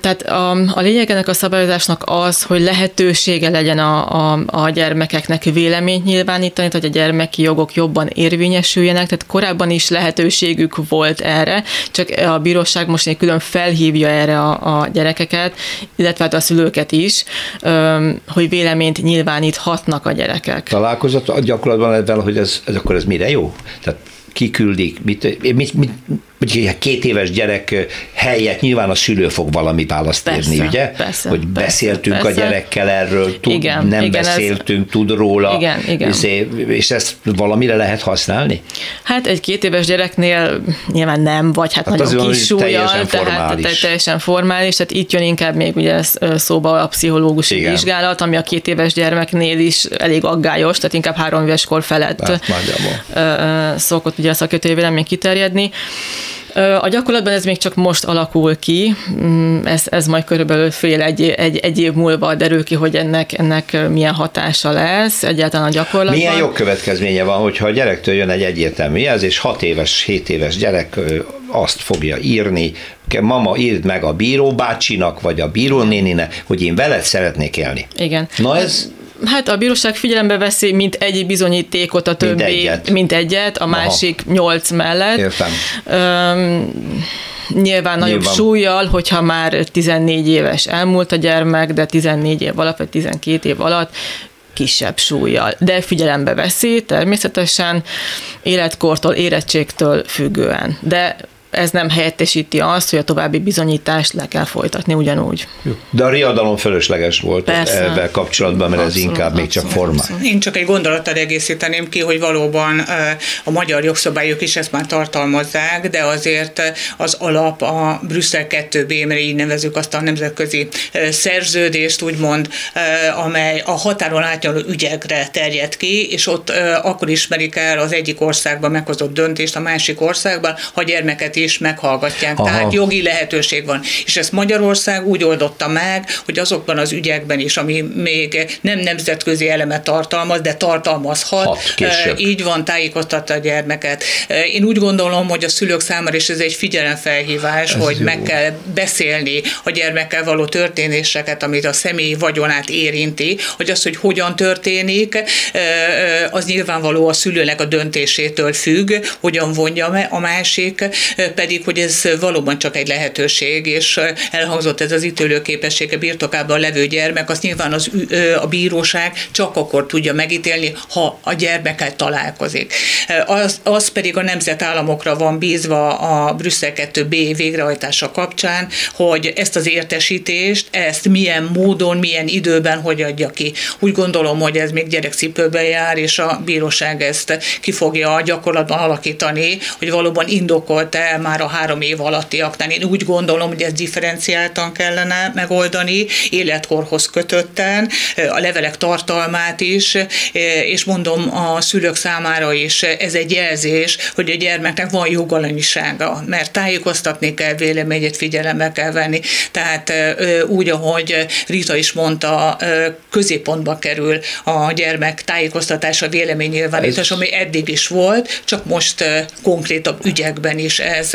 Tehát a, a lényeg ennek a szabályozásnak az, hogy lehetősége legyen a, a, a gyermekeknek véleményt nyilvánítani, hogy a gyermeki jogok jobban érvényesüljenek, tehát korábban is lehetőségük volt erre, csak a bíróság most egy külön felhívja erre a, a gyerekeket, illetve hát a szülőket is, hogy véleményt nyilváníthatnak a gyerekek. Találkozott a gyakorlatban ebben, hogy ez, ez akkor ez mire jó? Tehát kiküldik, mit, mit, mit, hogy két éves gyerek helyett nyilván a szülő fog valami választ persze, írni, ugye? Persze, hogy persze, beszéltünk persze. a gyerekkel erről, tud, igen, nem igen, beszéltünk, ez, tud róla, igen, igen. és ezt valamire lehet használni? Hát egy két éves gyereknél nyilván nem, vagy hát, hát nagyon kis súlyjal, teljesen tehát, formális. teljesen formális, tehát itt jön inkább még ugye szóba a pszichológusi igen. vizsgálat, ami a két éves gyermeknél is elég aggályos, tehát inkább három éves kor felett hát, szokott ugye a szakértői vélemény kiterjedni. A gyakorlatban ez még csak most alakul ki, mm, ez, ez majd körülbelül fél egy, egy, egy év múlva derül ki, hogy ennek, ennek milyen hatása lesz egyáltalán a gyakorlatban. Milyen jogkövetkezménye van, hogyha a gyerektől jön egy egyértelmű jelzés, 6 éves, 7 éves gyerek azt fogja írni, mama írd meg a bíró bácsinak, vagy a bírónéninek, hogy én veled szeretnék élni. Igen. Na ez Hát a bíróság figyelembe veszi, mint egy bizonyítékot a többi, mint egyet, mint egyet a másik Aha. nyolc mellett. Értem. Üm, nyilván nagyobb nyilván. súlyjal, hogyha már 14 éves elmúlt a gyermek, de 14 év alatt, vagy 12 év alatt kisebb súlyjal. De figyelembe veszi természetesen életkortól, érettségtől függően. De ez nem helyettesíti azt, hogy a további bizonyítást le kell folytatni ugyanúgy. De a riadalom fölösleges volt Persze. ebben kapcsolatban, mert abszolút, ez inkább abszolút, még csak. Abszolút. Én csak egy gondolattal egészíteném ki, hogy valóban a magyar jogszabályok is ezt már tartalmazzák, de azért az alap a Brüsszel 2B, mert így nevezük azt a nemzetközi szerződést, úgymond, amely a határon átnyúló ügyekre terjed ki, és ott akkor ismerik el az egyik országban meghozott döntést a másik országban, ha gyermeket is meghallgatják. Aha. Tehát jogi lehetőség van. És ezt Magyarország úgy oldotta meg, hogy azokban az ügyekben is, ami még nem nemzetközi elemet tartalmaz, de tartalmazhat, Hat, így van, tájékoztatta a gyermeket. Én úgy gondolom, hogy a szülők számára is ez egy figyelemfelhívás, ez hogy jó. meg kell beszélni a gyermekkel való történéseket, amit a személyi vagyonát érinti, hogy az, hogy hogyan történik, az nyilvánvaló a szülőnek a döntésétől függ, hogyan vonja a másik, pedig, hogy ez valóban csak egy lehetőség, és elhangzott ez az ítélőképessége birtokában levő gyermek, azt nyilván az, a bíróság csak akkor tudja megítélni, ha a gyermekkel találkozik. Az, az pedig a nemzetállamokra van bízva a Brüsszel 2B végrehajtása kapcsán, hogy ezt az értesítést, ezt milyen módon, milyen időben, hogy adja ki. Úgy gondolom, hogy ez még gyerekcipőben jár, és a bíróság ezt ki fogja gyakorlatban alakítani, hogy valóban indokolt-e már a három év alattiaknál. Én úgy gondolom, hogy ezt differenciáltan kellene megoldani, életkorhoz kötötten, a levelek tartalmát is, és mondom a szülők számára is ez egy jelzés, hogy a gyermeknek van jogalanyisága, mert tájékoztatni kell, véleményét figyelembe kell venni. Tehát úgy, ahogy Rita is mondta, középpontba kerül a gyermek tájékoztatása, véleménynyilvánítás, ami eddig is volt, csak most konkrétabb ügyekben is ez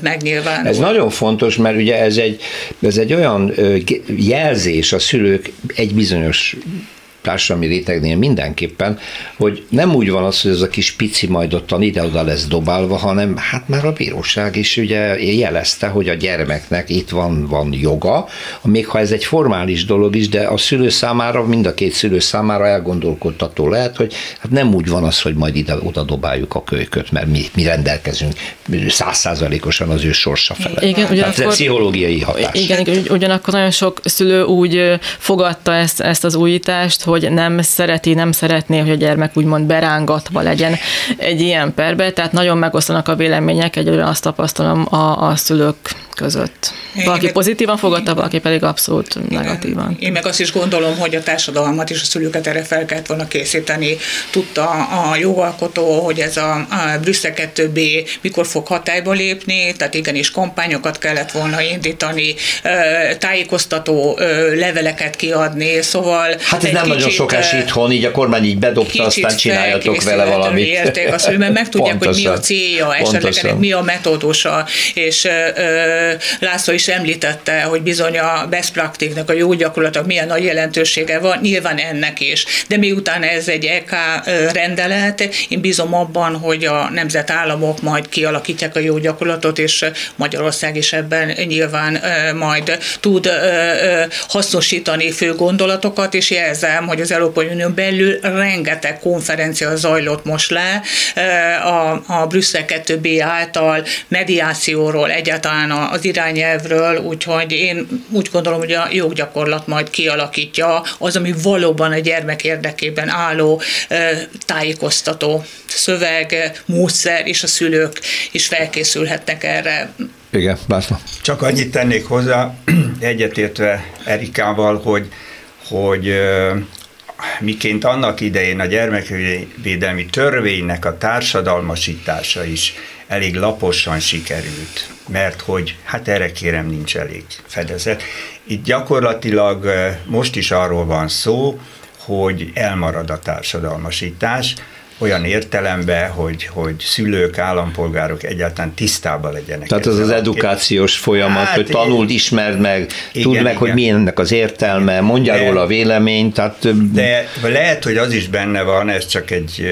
megnyilvánul. Ez nagyon fontos, mert ugye ez egy, ez egy olyan jelzés a szülők egy bizonyos társadalmi rétegnél mindenképpen, hogy nem úgy van az, hogy ez a kis pici majd ottan ide-oda lesz dobálva, hanem hát már a bíróság is ugye jelezte, hogy a gyermeknek itt van, van joga, még ha ez egy formális dolog is, de a szülő számára, mind a két szülő számára elgondolkodtató lehet, hogy hát nem úgy van az, hogy majd ide-oda dobáljuk a kölyköt, mert mi, mi rendelkezünk százszázalékosan az ő sorsa fele. Igen, ugyanakkor, Tehát ez pszichológiai hatás. Igen, ugyanakkor nagyon sok szülő úgy fogadta ezt, ezt az újítást, hogy nem szereti, nem szeretné, hogy a gyermek úgymond berángatva legyen egy ilyen perbe, tehát nagyon megosztanak a vélemények, egyre azt tapasztalom a, a szülők között. Valaki én pozitívan fogadta, valaki pedig abszolút igen. negatívan. Én meg azt is gondolom, hogy a társadalmat és a szülőket erre fel kellett volna készíteni. Tudta a jogalkotó, hogy ez a, a Brüsszel 2B mikor fog hatályba lépni, tehát igenis kampányokat kellett volna indítani, tájékoztató leveleket kiadni, szóval... Hát ez nem kicsit, nagyon sokás itthon, így a kormány így bedobta, aztán csináljatok vele valamit. Érték azt, mert meg tudják, Pontosan. hogy mi a célja, esetleg ennek mi a metódusa, és László is említette, hogy bizony a best practice a jó gyakorlatok milyen nagy jelentősége van, nyilván ennek is. De miután ez egy EK rendelet, én bízom abban, hogy a nemzetállamok majd kialakítják a jó gyakorlatot, és Magyarország is ebben nyilván majd tud hasznosítani fő gondolatokat, és jelzem, hogy az Európai Unió belül rengeteg konferencia zajlott most le a, a Brüsszel 2B által mediációról, egyáltalán az irányelvről, úgyhogy én úgy gondolom, hogy a joggyakorlat majd kialakítja az, ami valóban a gyermek érdekében álló tájékoztató szöveg, módszer, és a szülők is felkészülhetnek erre. Igen, László. Csak annyit tennék hozzá, egyetértve Erikával, hogy, hogy miként annak idején a gyermekvédelmi törvénynek a társadalmasítása is elég laposan sikerült, mert hogy hát erre kérem nincs elég fedezet. Itt gyakorlatilag most is arról van szó, hogy elmarad a társadalmasítás, olyan értelemben, hogy, hogy szülők, állampolgárok egyáltalán tisztában legyenek. Tehát ez az edukációs folyamat, hát, hogy tanuld, ismerd meg, igen, tudd meg, igen. hogy mi ennek az értelme, mondjál de, róla a véleményt. Tehát... De lehet, hogy az is benne van, ez csak egy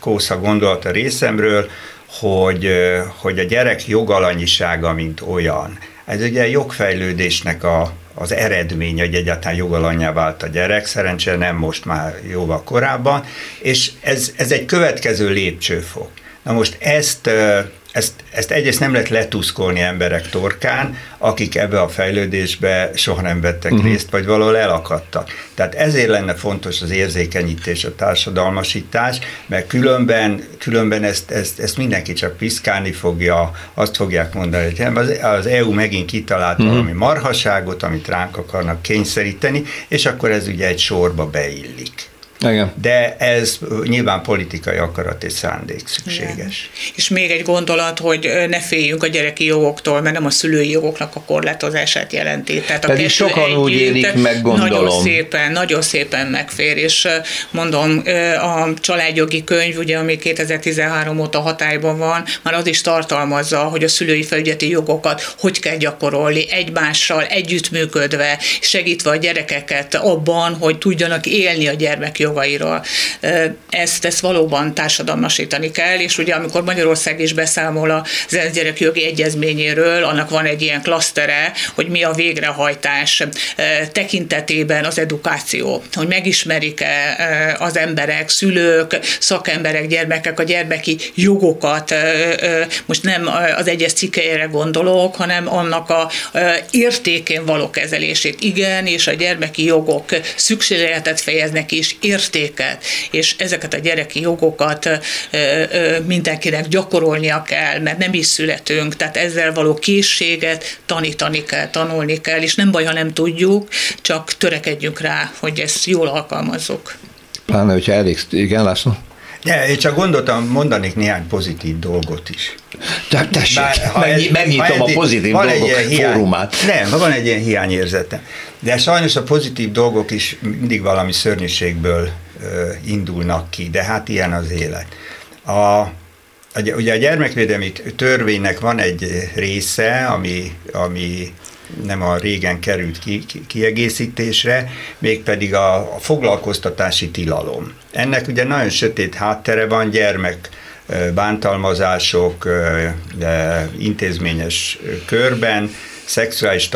kósza gondolat a részemről, hogy, hogy a gyerek jogalanyisága, mint olyan, ez ugye jogfejlődésnek a, az eredmény, hogy egyáltalán jogalanyá vált a gyerek, szerencsére nem most már jóval korábban, és ez, ez egy következő lépcsőfok. Na most ezt ezt, ezt egyrészt nem lehet letuszkolni emberek torkán, akik ebbe a fejlődésbe soha nem vettek uh-huh. részt, vagy valahol elakadtak. Tehát ezért lenne fontos az érzékenyítés, a társadalmasítás, mert különben, különben ezt, ezt, ezt mindenki csak piszkálni fogja, azt fogják mondani, hogy az, az EU megint kitalált uh-huh. valami marhaságot, amit ránk akarnak kényszeríteni, és akkor ez ugye egy sorba beillik. Igen. De ez nyilván politikai akarat és szándék szükséges. Igen. És még egy gondolat, hogy ne féljünk a gyereki jogoktól, mert nem a szülői jogoknak a korlátozását jelenti. Tehát Pedig a sokan úgy élik meg, gondolom. Nagyon szépen, nagyon szépen megfér, és mondom, a családjogi könyv, ugye, ami 2013 óta hatályban van, már az is tartalmazza, hogy a szülői felügyeti jogokat hogy kell gyakorolni, egymással együttműködve, segítve a gyerekeket abban, hogy tudjanak élni a gyermekjogokat jogairól. Ezt, ezt valóban társadalmasítani kell, és ugye amikor Magyarország is beszámol az ENSZ gyerekjogi egyezményéről, annak van egy ilyen klasztere, hogy mi a végrehajtás tekintetében az edukáció, hogy megismerik-e az emberek, szülők, szakemberek, gyermekek a gyermeki jogokat, most nem az egyes cikkeire gondolok, hanem annak a értékén való kezelését. Igen, és a gyermeki jogok szükségletet fejeznek is, értéket, és ezeket a gyereki jogokat mindenkinek gyakorolnia kell, mert nem is születünk, tehát ezzel való készséget tanítani kell, tanulni kell, és nem baj, ha nem tudjuk, csak törekedjünk rá, hogy ezt jól alkalmazzuk. Pláne, hogyha elég, igen, László? De én csak gondoltam, mondanék néhány pozitív dolgot is. Tehát tessék, Bár, ha ez, megnyitom ha a pozitív dolgok egy hiány, fórumát. Nem, van egy ilyen hiányérzete. De sajnos a pozitív dolgok is mindig valami szörnyűségből indulnak ki, de hát ilyen az élet. A, ugye a gyermekvédelmi törvénynek van egy része, ami, ami nem a régen került ki, ki, kiegészítésre, mégpedig a, a foglalkoztatási tilalom. Ennek ugye nagyon sötét háttere van, gyermek bántalmazások intézményes körben, szexuális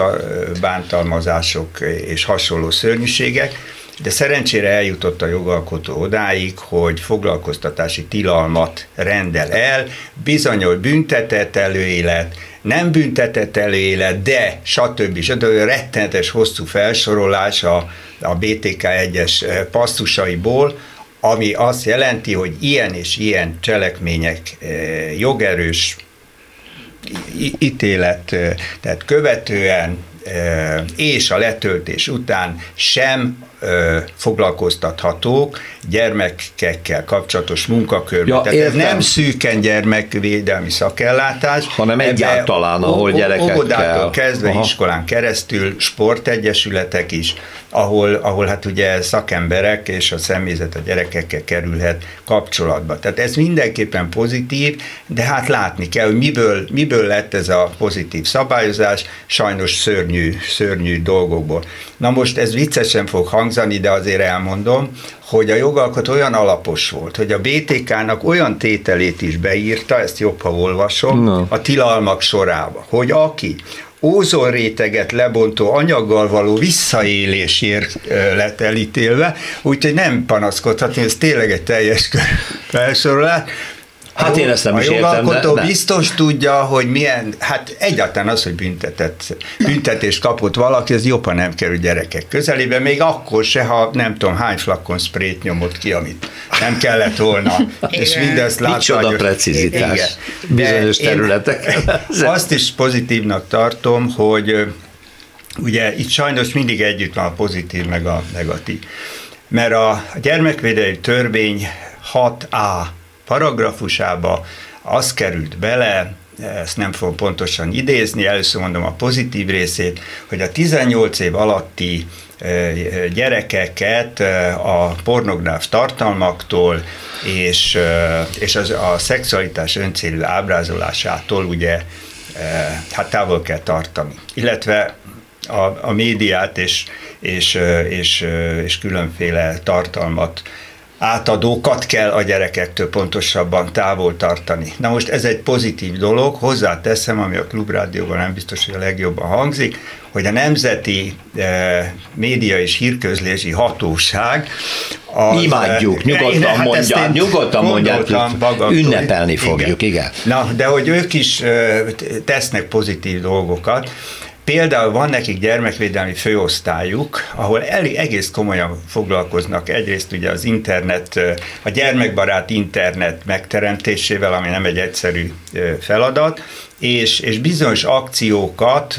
bántalmazások és hasonló szörnyűségek, de szerencsére eljutott a jogalkotó odáig, hogy foglalkoztatási tilalmat rendel el, bizonyos büntetett előélet, nem büntetett előélet, de stb. stb. rettenetes hosszú felsorolás a, a BTK egyes passzusaiból, ami azt jelenti, hogy ilyen és ilyen cselekmények eh, jogerős ítélet, eh, tehát követően és a letöltés után sem foglalkoztathatók gyermekekkel kapcsolatos munkakörben. Ja, Tehát értem. ez nem szűken gyermekvédelmi szakellátás, hanem egyáltalán, ahol gyerekekkel. Óvodától kezdve Aha. iskolán keresztül, sportegyesületek is, ahol, ahol hát ugye szakemberek és a személyzet a gyerekekkel kerülhet kapcsolatba. Tehát ez mindenképpen pozitív, de hát látni kell, hogy miből, miből lett ez a pozitív szabályozás, sajnos szörnyű, szörnyű dolgokból. Na most ez viccesen fog hangzani, de azért elmondom, hogy a jogalkot olyan alapos volt, hogy a BTK-nak olyan tételét is beírta, ezt jobb, ha olvasom, no. a tilalmak sorába, hogy aki ózonréteget lebontó anyaggal való visszaélésért lett elítélve, úgyhogy nem panaszkodhatni, ez tényleg egy teljes felsorolás, Hát én ezt nem a is értem, de, de biztos tudja, hogy milyen, hát egyáltalán az, hogy büntetett, büntetést kapott valaki, ez jobban nem kerül gyerekek közelébe, még akkor se, ha nem tudom hány flakon sprayt nyomott ki, amit nem kellett volna. és mindezt látva. Micsoda precizitás igen. bizonyos területek. Azt is pozitívnak tartom, hogy ugye itt sajnos mindig együtt van a pozitív meg a negatív. Mert a gyermekvédelmi törvény 6A paragrafusába az került bele, ezt nem fogom pontosan idézni, először mondom a pozitív részét, hogy a 18 év alatti e, gyerekeket e, a pornográf tartalmaktól és, e, és az, a szexualitás öncélű ábrázolásától ugye hát távol kell tartani. Illetve a, a médiát és, és, és, és különféle tartalmat átadókat kell a gyerekektől pontosabban távol tartani. Na most ez egy pozitív dolog, hozzáteszem, ami a klubrádióban nem biztos, hogy a legjobban hangzik, hogy a Nemzeti e, Média és Hírközlési Hatóság az, Imádjuk, nyugodtan hát mondják, nyugodtan mondják, ünnepelni fogjuk, igen. igen. Na, de hogy ők is e, tesznek pozitív dolgokat, Például van nekik gyermekvédelmi főosztályuk, ahol elég, egész komolyan foglalkoznak egyrészt ugye az internet, a gyermekbarát internet megteremtésével, ami nem egy egyszerű feladat, és, és bizonyos akciókat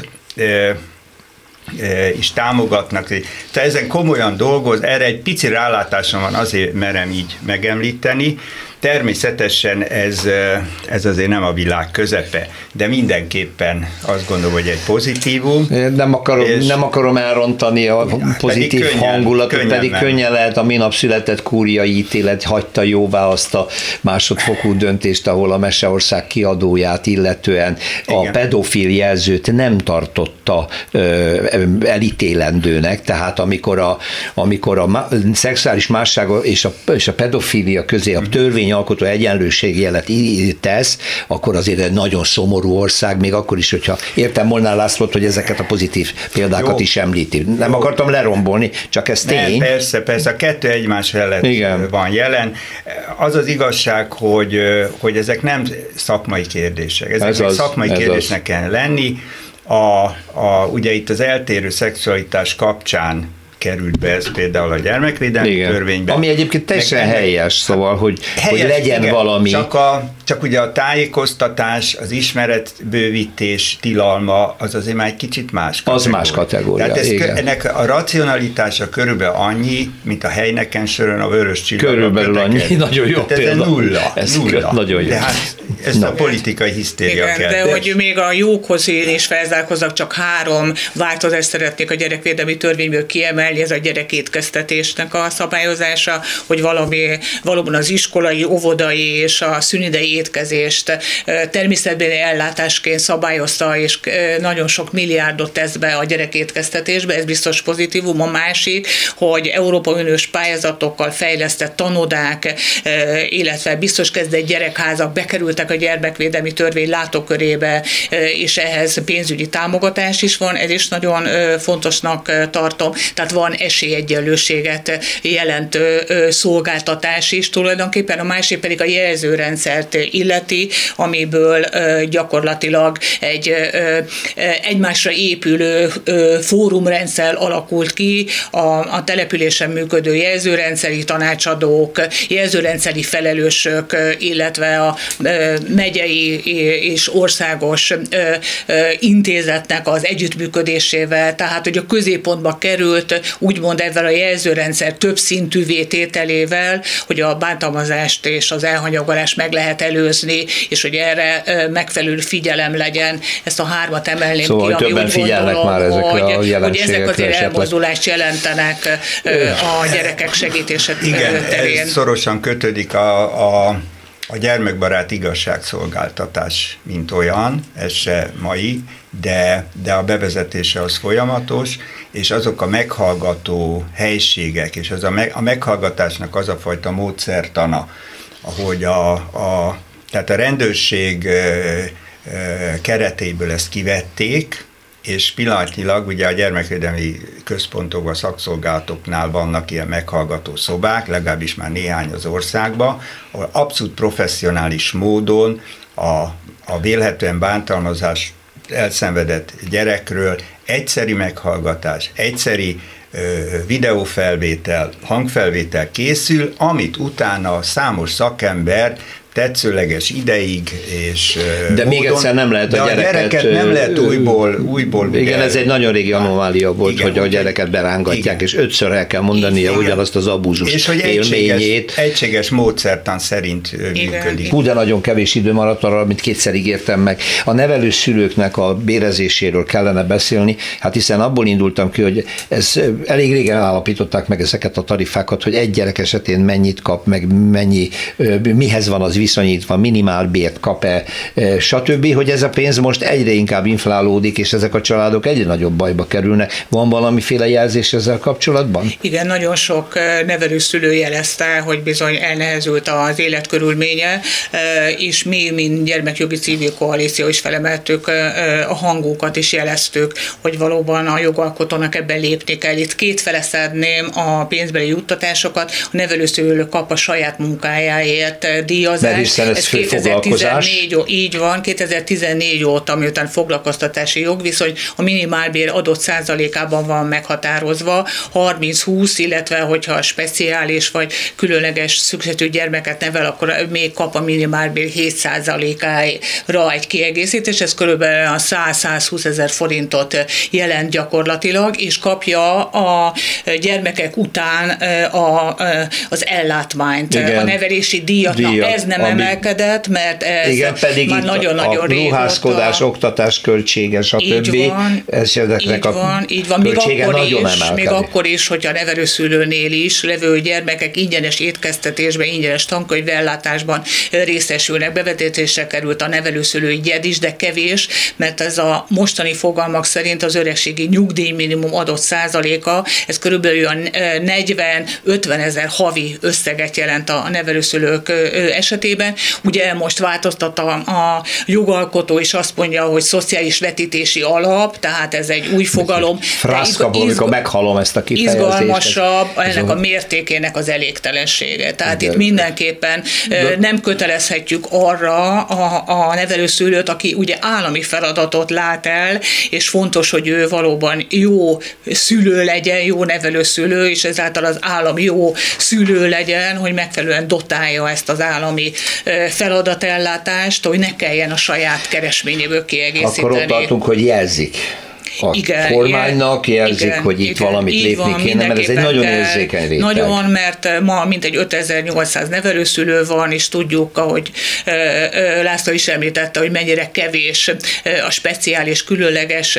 is támogatnak. Tehát ezen komolyan dolgoz, erre egy pici rálátásom van, azért merem így megemlíteni, Természetesen ez, ez azért nem a világ közepe, de mindenképpen azt gondolom, hogy egy pozitívum. Nem akarom, nem akarom elrontani a pozitív pedig könnyen, hangulatot, könnyen pedig nem. könnyen lehet a minap született kúriai ítélet hagyta jóvá azt a másodfokú döntést, ahol a Meseország kiadóját illetően Igen. a pedofil jelzőt nem tartotta ö, elítélendőnek, tehát amikor a, amikor a szexuális másság és a, és a pedofília közé a törvény törvényalkotó egyenlőségi jelet tesz, akkor azért egy nagyon szomorú ország, még akkor is, hogyha értem Molnár Lászlót, hogy ezeket a pozitív példákat Jó. is említi. Nem Jó. akartam lerombolni, csak ez tény. Nem, persze, persze, a kettő egymás mellett Igen. van jelen. Az az igazság, hogy, hogy ezek nem szakmai kérdések. Ezek ez az, szakmai ez kérdésnek az. kell lenni. A, a, ugye itt az eltérő szexualitás kapcsán került be ez például a gyermekvédelmi igen. törvénybe. Ami egyébként teljesen meg, helyes, szóval, hogy, helyes, hogy legyen igen, valami. Csak, a, csak ugye a tájékoztatás, az ismeretbővítés tilalma, az azért már egy kicsit más kategória. Az más kategória, Tehát ez, igen. ennek a racionalitása körülbelül annyi, mint a helyneken sörön a vörös csillag. Körülbelül annyi, nagyon jó Tehát ez nulla. Ez nulla. nagyon jó. De ezt a politikai hisztéria Igen, de hogy még a jókhoz én is felzárkozzak, csak három változást szeretnék a gyerekvédelmi törvényből kiemelni, ez a gyerekétkeztetésnek a szabályozása, hogy valami, valóban az iskolai, óvodai és a szünidei étkezést természetben ellátásként szabályozta, és nagyon sok milliárdot tesz be a gyerekétkeztetésbe, ez biztos pozitívum. A másik, hogy Európa Uniós pályázatokkal fejlesztett tanodák, illetve biztos kezdett gyerekházak bekerültek a gyermekvédelmi törvény látókörébe, és ehhez pénzügyi támogatás is van, ez is nagyon fontosnak tartom. Tehát van esélyegyenlőséget jelentő szolgáltatás is tulajdonképpen, a másik pedig a jelzőrendszert illeti, amiből gyakorlatilag egy egymásra épülő fórumrendszer alakult ki, a, a településen működő jelzőrendszeri tanácsadók, jelzőrendszeri felelősök, illetve a megyei és országos intézetnek az együttműködésével, tehát hogy a középpontba került úgymond ezzel a jelzőrendszer több szintű vétételével, hogy a bántalmazást és az elhanyagolást meg lehet előzni, és hogy erre megfelelő figyelem legyen. Ezt a hármat emelném szóval ki, ami úgy gondolom, már ezekre hogy, a hogy ezek azért esetleg. elmozdulást jelentenek a gyerekek segítése Igen, terén. ez szorosan kötődik a, a a gyermekbarát igazságszolgáltatás, mint olyan, ez se mai, de, de a bevezetése az folyamatos, és azok a meghallgató helységek, és az a, me, a meghallgatásnak az a fajta módszertana, ahogy a, a, tehát a rendőrség keretéből ezt kivették, és pillanatnyilag ugye a gyermekvédelmi központokban, szakszolgálatoknál vannak ilyen meghallgató szobák, legalábbis már néhány az országban, ahol abszolút professzionális módon a, a vélhetően bántalmazás elszenvedett gyerekről egyszeri meghallgatás, egyszeri videófelvétel, hangfelvétel készül, amit utána számos szakember tetszőleges ideig, és De módon, még egyszer nem lehet a gyereket... a gyereket nem lehet újból, újból Igen, ez egy nagyon régi anomália volt, igen, hogy a gyereket berángatják, igen. és ötször el kell mondania igen. ugyanazt az abúzus és hogy élményét. Egységes, egységes módszertan szerint igen. működik. Hú, de nagyon kevés idő maradt arra, amit kétszer ígértem meg. A nevelő szülőknek a bérezéséről kellene beszélni, hát hiszen abból indultam ki, hogy ez elég régen állapították meg ezeket a tarifákat, hogy egy gyerek esetén mennyit kap, meg mennyi, mihez van az viszonyítva, minimálbért kap-e, e, stb., hogy ez a pénz most egyre inkább inflálódik, és ezek a családok egyre nagyobb bajba kerülnek. Van valamiféle jelzés ezzel kapcsolatban? Igen, nagyon sok e, nevelőszülő jelezte, hogy bizony elnehezült az életkörülménye, e, és mi, mint gyermekjogi civil koalíció is felemeltük a hangokat is jeleztük, hogy valóban a jogalkotónak ebben lépni kell. Itt két szedném a pénzbeli juttatásokat, a nevelőszülő kap a saját munkájáért díjazást, mert hiszen ez, ez 2014, így van, 2014 óta, miután foglalkoztatási jogviszony, a minimálbér adott százalékában van meghatározva, 30-20, illetve hogyha speciális vagy különleges szükségű gyermeket nevel, akkor még kap a minimálbér 7 százalékára egy kiegészítés, ez körülbelül a 100-120 ezer forintot jelent gyakorlatilag, és kapja a gyermekek után a, az ellátmányt, Igen. a nevelési díjat. Díjat. Na, ez nem nem ami, emelkedett, mert ez igen, pedig már nagyon-nagyon régóta. ruházkodás, oktatás költsége, stb. Így van, így a van, így van. Még akkor, is, emelkedik. még akkor is, hogy a nevelőszülőnél is levő gyermekek ingyenes étkeztetésben, ingyenes tankönyvellátásban részesülnek. Bevetésre került a nevelőszülői gyed is, de kevés, mert ez a mostani fogalmak szerint az öregségi nyugdíjminimum adott százaléka, ez körülbelül a 40-50 ezer havi összeget jelent a nevelőszülők esetében, esetében. Ugye most változtat a, a jogalkotó, és azt mondja, hogy szociális vetítési alap, tehát ez egy új fogalom. Fraszka, izg- amikor meghalom ezt a kifejezést. Izgalmasabb ez ennek a mértékének az elégtelensége. Tehát de, itt mindenképpen de, nem kötelezhetjük arra a, a nevelőszülőt, aki ugye állami feladatot lát el, és fontos, hogy ő valóban jó szülő legyen, jó nevelőszülő, és ezáltal az állam jó szülő legyen, hogy megfelelően dotálja ezt az állami feladatellátást, hogy ne kelljen a saját keresményéből kiegészíteni. Akkor ott tartunk, hogy jelzik a igen, kormánynak, jelzik, igen, hogy itt igen, valamit lépni van, kéne, mert ez egy nagyon érzékeny réteg. Nagyon, mert ma mintegy 5800 nevelőszülő van, és tudjuk, ahogy László is említette, hogy mennyire kevés a speciális, különleges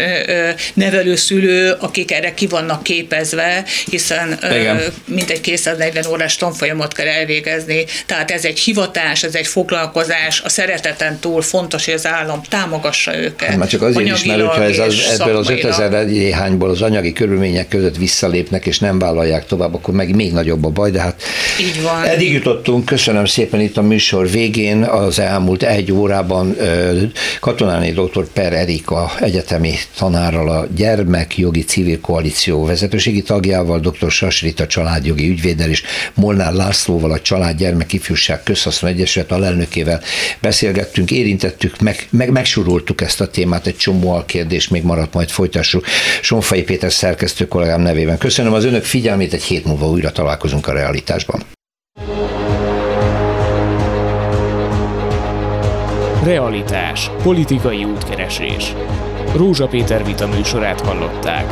nevelőszülő, akik erre ki vannak képezve, hiszen igen. mintegy 240 órás tanfolyamot kell elvégezni. Tehát ez egy hivatás, ez egy foglalkozás, a szereteten túl fontos, hogy az állam támogassa őket. Hát már csak azért is, mert hogyha ez az, ebből az 5000 néhányból az anyagi körülmények között visszalépnek, és nem vállalják tovább, akkor meg még nagyobb a baj, de hát Így van. eddig jutottunk, köszönöm szépen itt a műsor végén, az elmúlt egy órában Katonáni dr. Per Erika egyetemi tanárral a Gyermekjogi Civil Koalíció vezetőségi tagjával, dr. Sasrita családjogi ügyvéddel és Molnár Lászlóval a Család Gyermek Ifjúság Közhaszon Egyesület alelnökével beszélgettünk, érintettük, meg, meg, megsurultuk ezt a témát, egy csomó alkérdés még maradt, majd folytassuk. Sonfai Péter szerkesztő kollégám nevében. Köszönöm az önök figyelmét, egy hét múlva újra találkozunk a realitásban. Realitás. Politikai útkeresés. Rózsa Péter vita műsorát hallották.